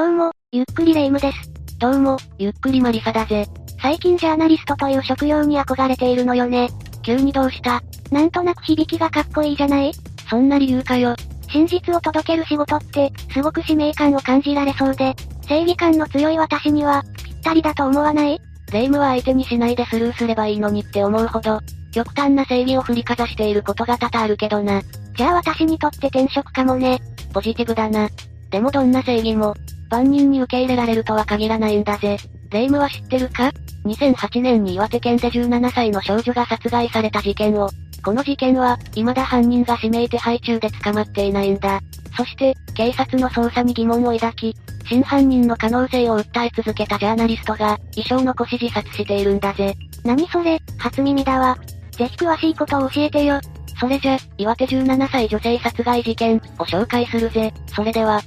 どうも、ゆっくりレ夢ムです。どうも、ゆっくりマリサだぜ。最近ジャーナリストという職業に憧れているのよね。急にどうした？なんとなく響きがかっこいいじゃない？そんな理由かよ。真実を届ける仕事って、すごく使命感を感じられそうで、正義感の強い私には、ぴったりだと思わない？霊夢は相手にしないでスルーすればいいのにって思うほど、極端な正義を振りかざしていることが多々あるけどな。じゃあ私にとって転職かもね。ポジティブだな。でもどんな正義も、万人に受け入れられるとは限らないんだぜ。霊夢は知ってるか ?2008 年に岩手県で17歳の少女が殺害された事件を、この事件は、未だ犯人が指名手配中で捕まっていないんだ。そして、警察の捜査に疑問を抱き、真犯人の可能性を訴え続けたジャーナリストが、遺書を残し自殺しているんだぜ。何それ、初耳だわ。ぜひ詳しいことを教えてよ。それじゃ、岩手17歳女性殺害事件を紹介するぜ。それでは、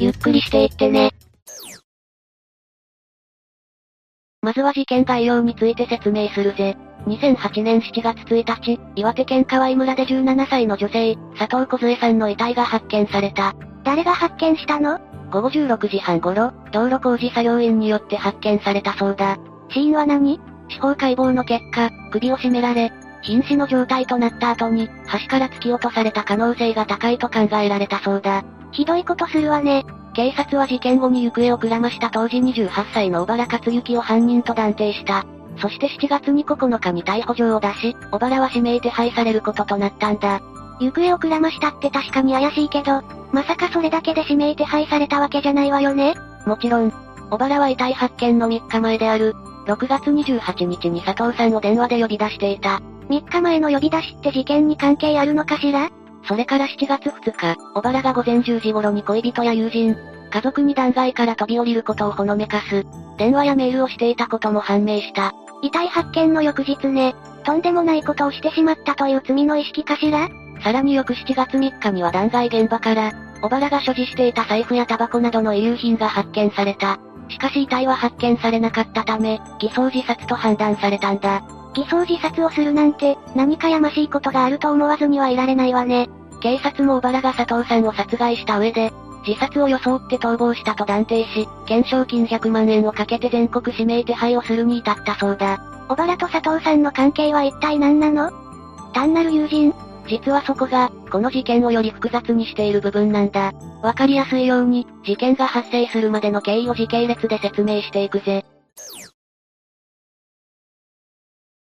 ゆっくりしていってね。まずは事件概要について説明するぜ。2008年7月1日、岩手県河合村で17歳の女性、佐藤梢さんの遺体が発見された。誰が発見したの？午後16時半頃、道路工事作業員によって発見されたそうだ。死因は何？司法解剖の結果、首を絞められ、瀕死の状態となった後に、橋から突き落とされた可能性が高いと考えられたそうだ。ひどいことするわね。警察は事件後に行方をくらました当時28歳の小原克行を犯人と断定した。そして7月に9日に逮捕状を出し、小原は指名手配されることとなったんだ。行方をくらましたって確かに怪しいけど、まさかそれだけで指名手配されたわけじゃないわよねもちろん、小原は遺体発見の3日前である、6月28日に佐藤さんを電話で呼び出していた。3日前の呼び出しって事件に関係あるのかしら？それから7月2日、小原が午前10時頃に恋人や友人、家族に断崖から飛び降りることをほのめかす、電話やメールをしていたことも判明した。遺体発見の翌日ね、とんでもないことをしてしまったという罪の意識かしら？さらに翌7月3日には断崖現場から、小原が所持していた財布やタバコなどの遺留品が発見された。しかし遺体は発見されなかったため、偽装自殺と判断されたんだ。偽装自殺をするなんて、何かやましいことがあると思わずにはいられないわね。警察も小原が佐藤さんを殺害した上で、自殺を装って逃亡したと断定し、懸賞金100万円をかけて全国指名手配をするに至ったそうだ。小原と佐藤さんの関係は一体何なの？単なる友人？実はそこが、この事件をより複雑にしている部分なんだ。わかりやすいように、事件が発生するまでの経緯を時系列で説明していくぜ。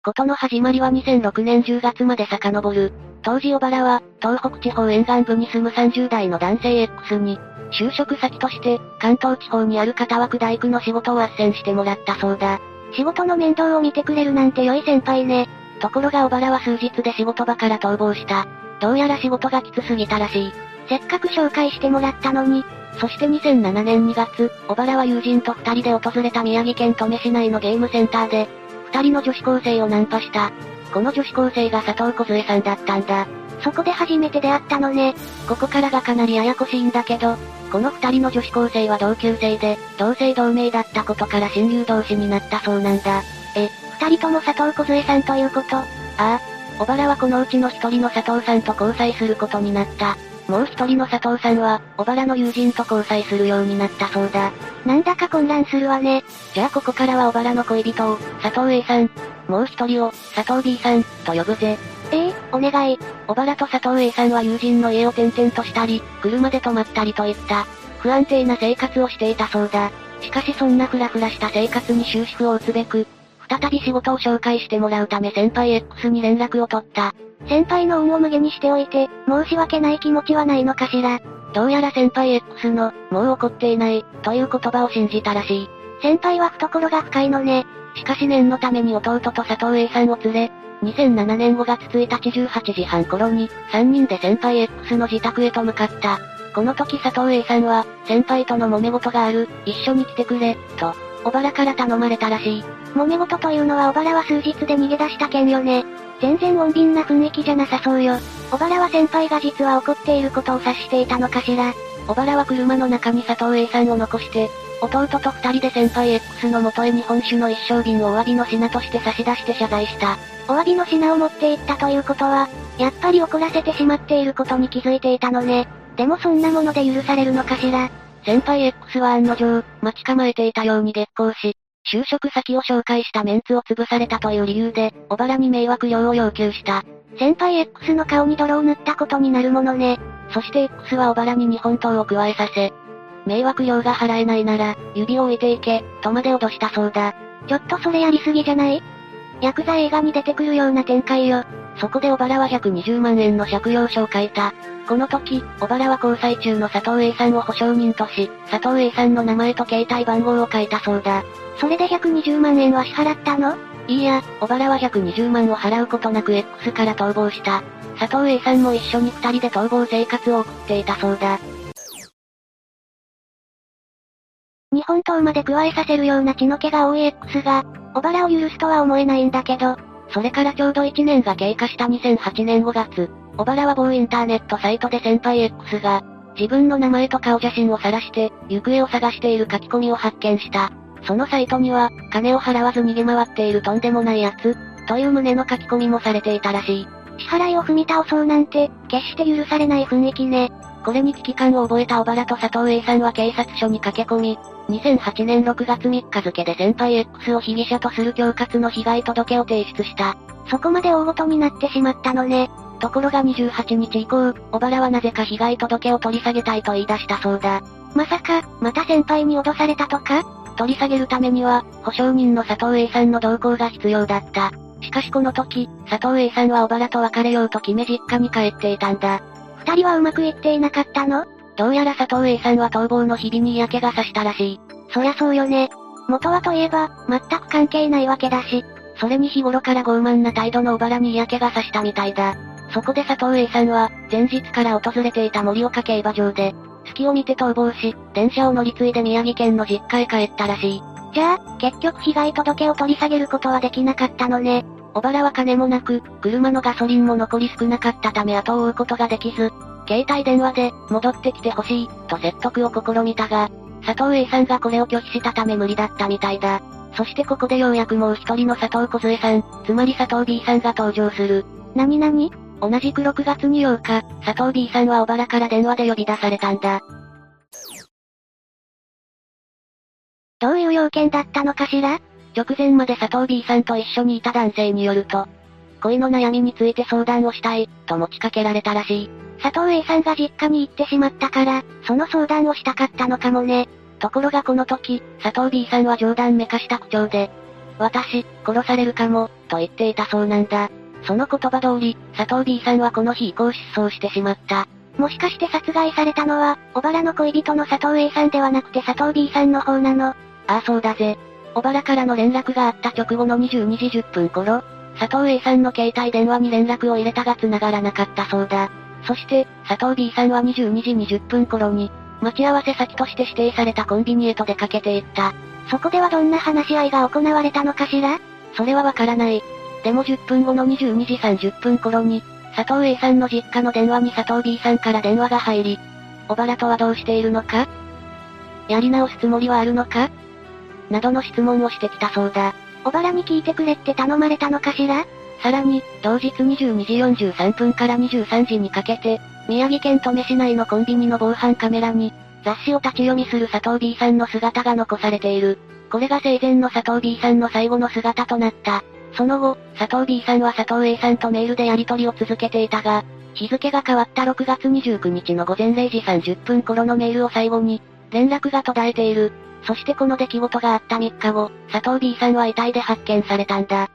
ことの始まりは2006年10月まで遡る。当時小原は、東北地方沿岸部に住む30代の男性 X に、就職先として、関東地方にある片枠大工の仕事を斡旋してもらったそうだ。仕事の面倒を見てくれるなんて良い先輩ね。ところが小原は数日で仕事場から逃亡した。どうやら仕事がきつすぎたらしい。せっかく紹介してもらったのに。そして2007年2月、小原は友人と二人で訪れた宮城県登米市内のゲームセンターで、二人の女子高生をナンパした。この女子高生が佐藤梢さんだったんだ。そこで初めて出会ったのね。ここからがかなりややこしいんだけど、この二人の女子高生は同級生で、同姓同名だったことから親友同士になったそうなんだ。え、二人とも佐藤梢さんということ？ああ。小原はこのうちの一人の佐藤さんと交際することになった。もう一人の佐藤さんは、小原の友人と交際するようになったそうだ。なんだか混乱するわね。じゃあここからは小原の恋人を、佐藤 A さん、もう一人を、佐藤 B さん、と呼ぶぜ。ええお願い。小原と佐藤 A さんは友人の家を転々としたり、車で泊まったりといった、不安定な生活をしていたそうだ。しかしそんなフラフラした生活に終止符を打つべく、再び仕事を紹介してもらうため先輩 X に連絡を取った。先輩の恩を無下にしておいて、申し訳ない気持ちはないのかしら。どうやら先輩 X の、もう怒っていない、という言葉を信じたらしい。先輩は懐が深いのね。しかし念のために弟と佐藤 A さんを連れ、2007年5月1日18時半頃に、3人で先輩 X の自宅へと向かった。この時佐藤 A さんは、先輩との揉め事がある、一緒に来てくれ、と、小原から頼まれたらしい。揉め事というのは小原は数日で逃げ出した件よね。全然穏便な雰囲気じゃなさそうよ。小原は先輩が実は怒っていることを察していたのかしら。小原は車の中に佐藤 A さんを残して、弟と二人で先輩 X の元へ日本酒の一升瓶をお詫びの品として差し出して謝罪した。お詫びの品を持っていったということは、やっぱり怒らせてしまっていることに気づいていたのね。でもそんなもので許されるのかしら。先輩 X は案の定、待ち構えていたように激高し、就職先を紹介したメンツを潰されたという理由で、小原に迷惑料を要求した。先輩 X の顔に泥を塗ったことになるものね。そして X は小原に日本刀を加えさせ、迷惑料が払えないなら、指を置いていけ、とまで脅したそうだ。ちょっとそれやりすぎじゃない？ヤクザ映画に出てくるような展開よ。そこで小原は120万円の借用書を書いた。この時、小原は交際中の佐藤 A さんを保証人とし、佐藤 A さんの名前と携帯番号を書いたそうだ。それで120万円は支払ったの？いいや、小原は120万を払うことなく X から逃亡した。佐藤 A さんも一緒に二人で逃亡生活を送っていたそうだ。本刀まで加えさせるような血の気が多い X が、小原を許すとは思えないんだけど、それからちょうど1年が経過した2008年5月、小原は某インターネットサイトで先輩 X が、自分の名前と顔写真を晒して、行方を探している書き込みを発見した。そのサイトには、金を払わず逃げ回っているとんでもない奴、という旨の書き込みもされていたらしい。支払いを踏み倒そうなんて、決して許されない雰囲気ね。これに危機感を覚えた小原と佐藤 A さんは警察署に駆け込み、2008年6月3日付で先輩 X を被疑者とする恐喝の被害届を提出した。そこまで大ごとになってしまったのね。ところが28日以降、小原はなぜか被害届を取り下げたいと言い出したそうだ。まさか、また先輩に脅されたとか？取り下げるためには、保証人の佐藤 A さんの同行が必要だった。しかしこの時、佐藤 A さんは小原と別れようと決め実家に帰っていたんだ。二人はうまくいっていなかったの？どうやら佐藤 A さんは逃亡の日々に嫌気がさしたらしい。そりゃそうよね。元はといえば、全く関係ないわけだし。それに日頃から傲慢な態度の小原に嫌気がさしたみたいだ。そこで佐藤 A さんは、前日から訪れていた盛岡競馬場で、隙を見て逃亡し、電車を乗り継いで宮城県の実家へ帰ったらしい。じゃあ、結局被害届を取り下げることはできなかったのね。小原は金もなく、車のガソリンも残り少なかったため後を追うことができず、携帯電話で、戻ってきてほしい、と説得を試みたが、佐藤 A さんがこれを拒否したため無理だったみたいだ。そしてここでようやくもう一人の佐藤小さん、つまり佐藤 B さんが登場する。なになに同じく6月に8日、佐藤 B さんは小原から電話で呼び出されたんだ。どういう要件だったのかしら？直前まで佐藤 B さんと一緒にいた男性によると、恋の悩みについて相談をしたい、と持ちかけられたらしい。佐藤 A さんが実家に行ってしまったから、その相談をしたかったのかもね。ところがこの時、佐藤 B さんは冗談めかした口調で、私、殺されるかも、と言っていたそうなんだ。その言葉通り、佐藤 B さんはこの日以降失踪してしまった。もしかして殺害されたのは、小原の恋人の佐藤 A さんではなくて佐藤 B さんの方なの？ああそうだぜ。小原からの連絡があった直後の22時10分頃、佐藤 A さんの携帯電話に連絡を入れたが繋がらなかったそうだ。そして、佐藤 B さんは22時20分頃に、待ち合わせ先として指定されたコンビニへと出かけていった。そこではどんな話し合いが行われたのかしら？それはわからない。でも10分後の22時30分頃に、佐藤 A さんの実家の電話に佐藤 B さんから電話が入り、小原とはどうしているのか？やり直すつもりはあるのか？などの質問をしてきたそうだ。小原に聞いてくれって頼まれたのかしら？さらに、同日22時43分から23時にかけて、宮城県登米市内のコンビニの防犯カメラに、雑誌を立ち読みする佐藤 B さんの姿が残されている。これが生前の佐藤 B さんの最後の姿となった。その後、佐藤 B さんは佐藤 A さんとメールでやり取りを続けていたが、日付が変わった6月29日の午前0時30分頃のメールを最後に、連絡が途絶えている。そしてこの出来事があった3日後、佐藤 B さんは遺体で発見されたんだ。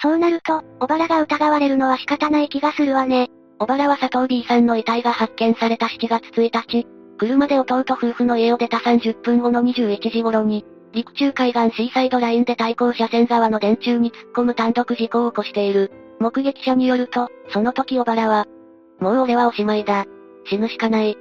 そうなると、小原が疑われるのは仕方ない気がするわね。小原は佐藤 B さんの遺体が発見された7月1日、車で弟夫婦の家を出た30分後の21時頃に、陸中海岸シーサイドラインで対向車線側の電柱に突っ込む単独事故を起こしている。目撃者によると、その時小原は、もう俺はおしまいだ。死ぬしかない。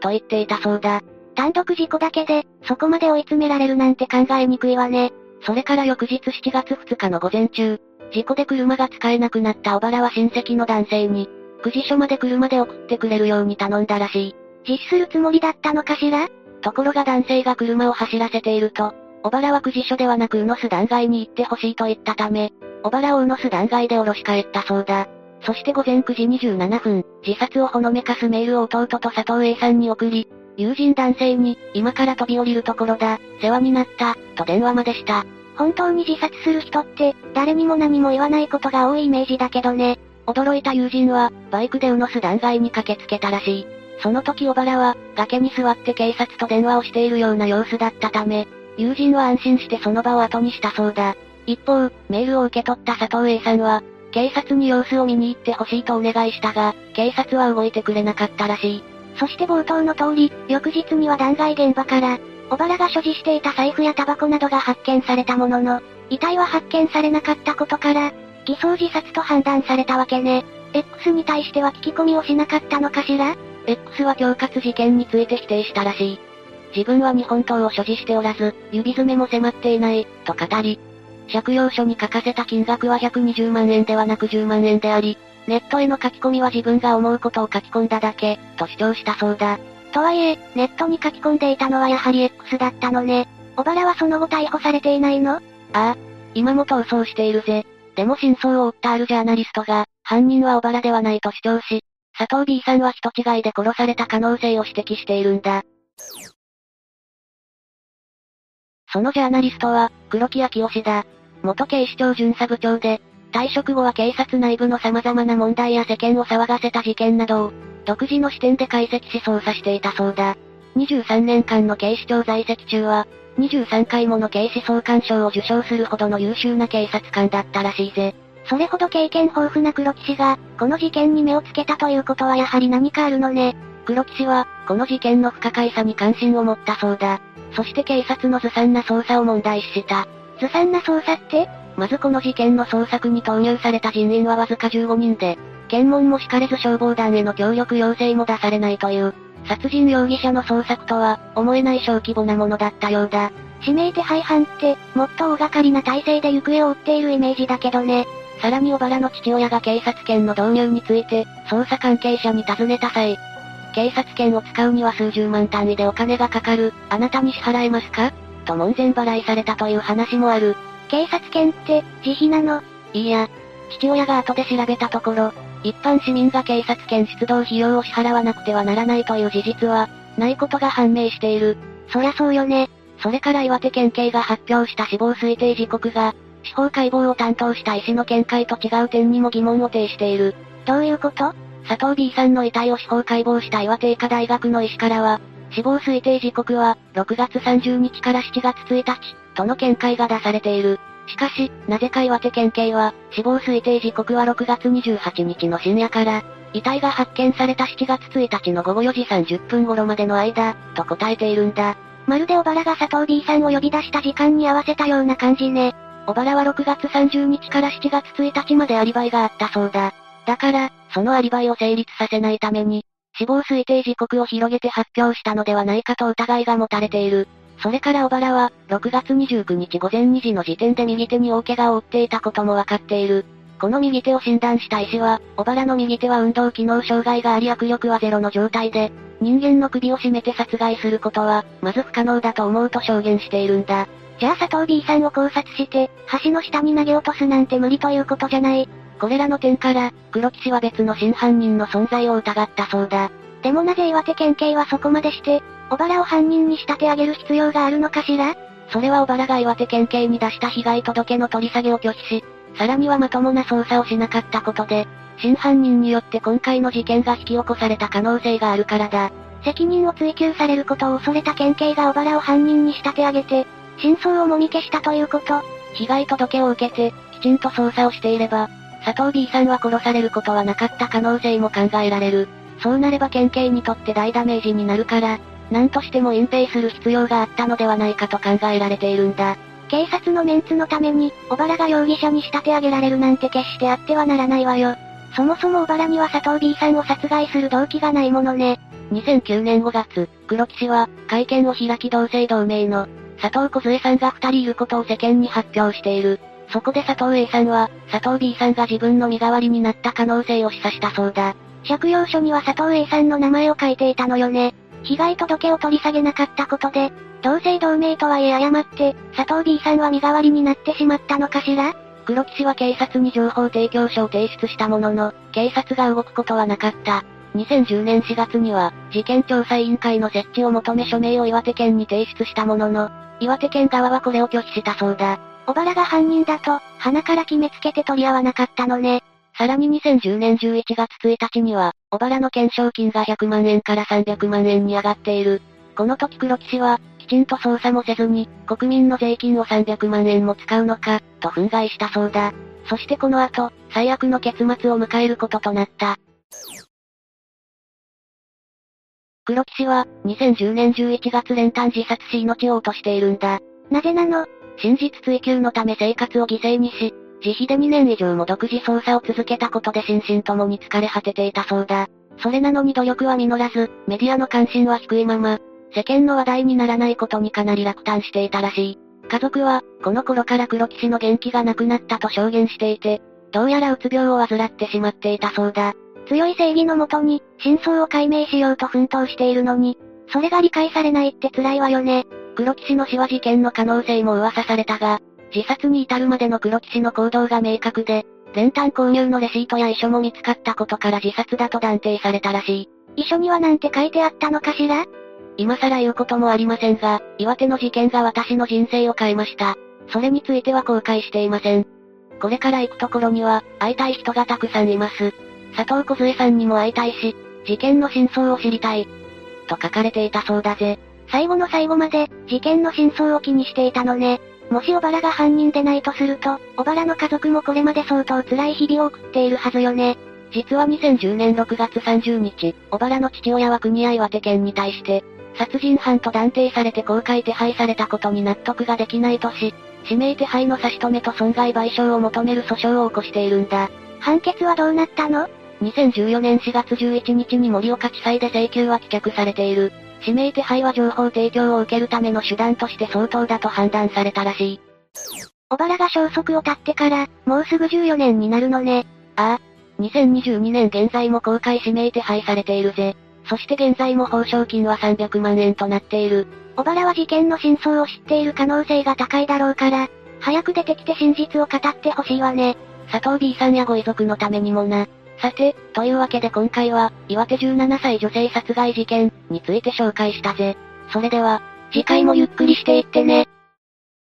と言っていたそうだ。単独事故だけで、そこまで追い詰められるなんて考えにくいわね。それから翌日7月2日の午前中、事故で車が使えなくなった小原は親戚の男性に、9時所まで車で送ってくれるように頼んだらしい。実施するつもりだったのかしら？ところが男性が車を走らせていると、小原は9時所ではなく宇野巣断崖に行ってほしいと言ったため、小原を宇野巣断崖で降ろし帰ったそうだ。そして午前9時27分、自殺をほのめかすメールを弟と佐藤 A さんに送り、友人男性に、今から飛び降りるところだ、世話になった、と電話までした。本当に自殺する人って、誰にも何も言わないことが多いイメージだけどね。驚いた友人は、バイクでうのす断崖に駆けつけたらしい。その時小原は、崖に座って警察と電話をしているような様子だったため、友人は安心してその場を後にしたそうだ。一方、メールを受け取った佐藤 A さんは、警察に様子を見に行ってほしいとお願いしたが、警察は動いてくれなかったらしい。そして冒頭の通り、翌日には断崖現場から、小原が所持していた財布やタバコなどが発見されたものの、遺体は発見されなかったことから、偽装自殺と判断されたわけね。X に対しては聞き込みをしなかったのかしら ?X は恐喝事件について否定したらしい。自分は日本刀を所持しておらず、指詰めも迫っていない、と語り、借用書に書かせた金額は120万円ではなく10万円であり、ネットへの書き込みは自分が思うことを書き込んだだけ、と主張したそうだ。とはいえ、ネットに書き込んでいたのはやはり X だったのね。小原はその後逮捕されていないの？ああ。今も逃走しているぜ。でも真相を追ったあるジャーナリストが、犯人は小原ではないと主張し、佐藤 B さんは人違いで殺された可能性を指摘しているんだ。そのジャーナリストは、黒木明義だ。元警視庁巡査部長で、退職後は警察内部の様々な問題や世間を騒がせた事件などを、独自の視点で解析し捜査していたそうだ。23年間の警視庁在籍中は、23回もの警視総監賞を受賞するほどの優秀な警察官だったらしいぜ。それほど経験豊富な黒騎士が、この事件に目をつけたということはやはり何かあるのね。黒騎士は、この事件の不可解さに関心を持ったそうだ。そして警察のずさんな捜査を問題視した。ずさんな捜査って？まずこの事件の捜索に投入された人員はわずか15人で、検問も敷かれず消防団への協力要請も出されないという、殺人容疑者の捜索とは、思えない小規模なものだったようだ。指名手配犯って、もっと大掛かりな体制で行方を追っているイメージだけどね。さらに小原の父親が警察権の導入について、捜査関係者に尋ねた際、警察権を使うには数十万単位でお金がかかる、あなたに支払えますか？と門前払いされたという話もある。警察権って、自費なの？いや。父親が後で調べたところ、一般市民が警察権出動費用を支払わなくてはならないという事実は、ないことが判明している。そりゃそうよね。それから岩手県警が発表した死亡推定時刻が、司法解剖を担当した医師の見解と違う点にも疑問を呈している。どういうこと？佐藤 B さんの遺体を司法解剖した岩手医科大学の医師からは、死亡推定時刻は、6月30日から7月1日、との見解が出されている。しかし、なぜか岩手県警は、死亡推定時刻は6月28日の深夜から、遺体が発見された7月1日の午後4時30分頃までの間、と答えているんだ。まるで小原が佐藤 B さんを呼び出した時間に合わせたような感じね。小原は6月30日から7月1日までアリバイがあったそうだ。だから、そのアリバイを成立させないために、死亡推定時刻を広げて発表したのではないかと疑いが持たれている。それから小原は、6月29日午前2時の時点で右手に大怪我を負っていたこともわかっている。この右手を診断した医師は、小原の右手は運動機能障害があり握力はゼロの状態で、人間の首を絞めて殺害することは、まず不可能だと思うと証言しているんだ。じゃあ佐藤 B さんを考察して、橋の下に投げ落とすなんて無理ということじゃない。これらの点から、黒騎士は別の真犯人の存在を疑ったそうだ。でもなぜ岩手県警はそこまでして、小原を犯人に仕立て上げる必要があるのかしら？それは小原が岩手県警に出した被害届の取り下げを拒否し、さらにはまともな捜査をしなかったことで、真犯人によって今回の事件が引き起こされた可能性があるからだ。責任を追及されることを恐れた県警が小原を犯人に仕立て上げて、真相をもみ消したということ。被害届を受けて、きちんと捜査をしていれば、佐藤 B さんは殺されることはなかった可能性も考えられる。そうなれば県警にとって大ダメージになるから、何としても隠蔽する必要があったのではないかと考えられているんだ。警察のメンツのために、小原が容疑者に仕立て上げられるなんて決してあってはならないわよ。そもそも小原には佐藤 B さんを殺害する動機がないものね。2009年5月、黒騎士は、会見を開き同姓同名の、佐藤小さんが二人いることを世間に発表している。そこで佐藤 A さんは、佐藤 B さんが自分の身代わりになった可能性を示唆したそうだ。借用書には佐藤 A さんの名前を書いていたのよね。被害届を取り下げなかったことで、同姓同名とはいえ誤って、佐藤 B さんは身代わりになってしまったのかしら？黒木氏は警察に情報提供書を提出したものの、警察が動くことはなかった。2010年4月には、事件調査委員会の設置を求め署名を岩手県に提出したものの、岩手県側はこれを拒否したそうだ。小原が犯人だと、鼻から決めつけて取り合わなかったのね。さらに2010年11月1日には、小原の懸賞金が100万円から300万円に上がっている。この時黒騎士は、きちんと捜査もせずに、国民の税金を300万円も使うのか、と憤慨したそうだ。そしてこの後、最悪の結末を迎えることとなった。黒騎士は、2010年11月練炭自殺し命を落としているんだ。なぜなの？真実追求のため生活を犠牲にし、自費で2年以上も独自捜査を続けたことで心身ともに疲れ果てていたそうだ。それなのに努力は実らず、メディアの関心は低いまま、世間の話題にならないことにかなり落胆していたらしい。家族は、この頃から黒騎士の元気がなくなったと証言していて、どうやらうつ病を患ってしまっていたそうだ。強い正義のもとに、真相を解明しようと奮闘しているのに、それが理解されないって辛いわよね。黒騎士の死は事件の可能性も噂されたが、自殺に至るまでの黒騎士の行動が明確で、練炭購入のレシートや遺書も見つかったことから自殺だと断定されたらしい。遺書にはなんて書いてあったのかしら？今更言うこともありませんが、岩手の事件が私の人生を変えました。それについては後悔していません。これから行くところには、会いたい人がたくさんいます。佐藤小さんにも会いたいし、事件の真相を知りたい。と書かれていたそうだぜ。最後の最後まで、事件の真相を気にしていたのね。もし小原が犯人でないとすると、小原の家族もこれまで相当辛い日々を送っているはずよね。実は2010年6月30日、小原の父親は国や岩手県に対して、殺人犯と断定されて公開手配されたことに納得ができないとし、指名手配の差し止めと損害賠償を求める訴訟を起こしているんだ。判決はどうなったの ?2014 年4月11日に盛岡地裁で請求は棄却されている。指名手配は情報提供を受けるための手段として相当だと判断されたらしい。小原が消息を絶ってから、もうすぐ14年になるのね。ああ。2022年現在も公開指名手配されているぜ。そして現在も報奨金は300万円となっている。小原は事件の真相を知っている可能性が高いだろうから、早く出てきて真実を語ってほしいわね。佐藤 B さんやご遺族のためにもな。さて、というわけで今回は、岩手17歳女性殺害事件について紹介したぜ。それでは、次回もゆっくりしていってね。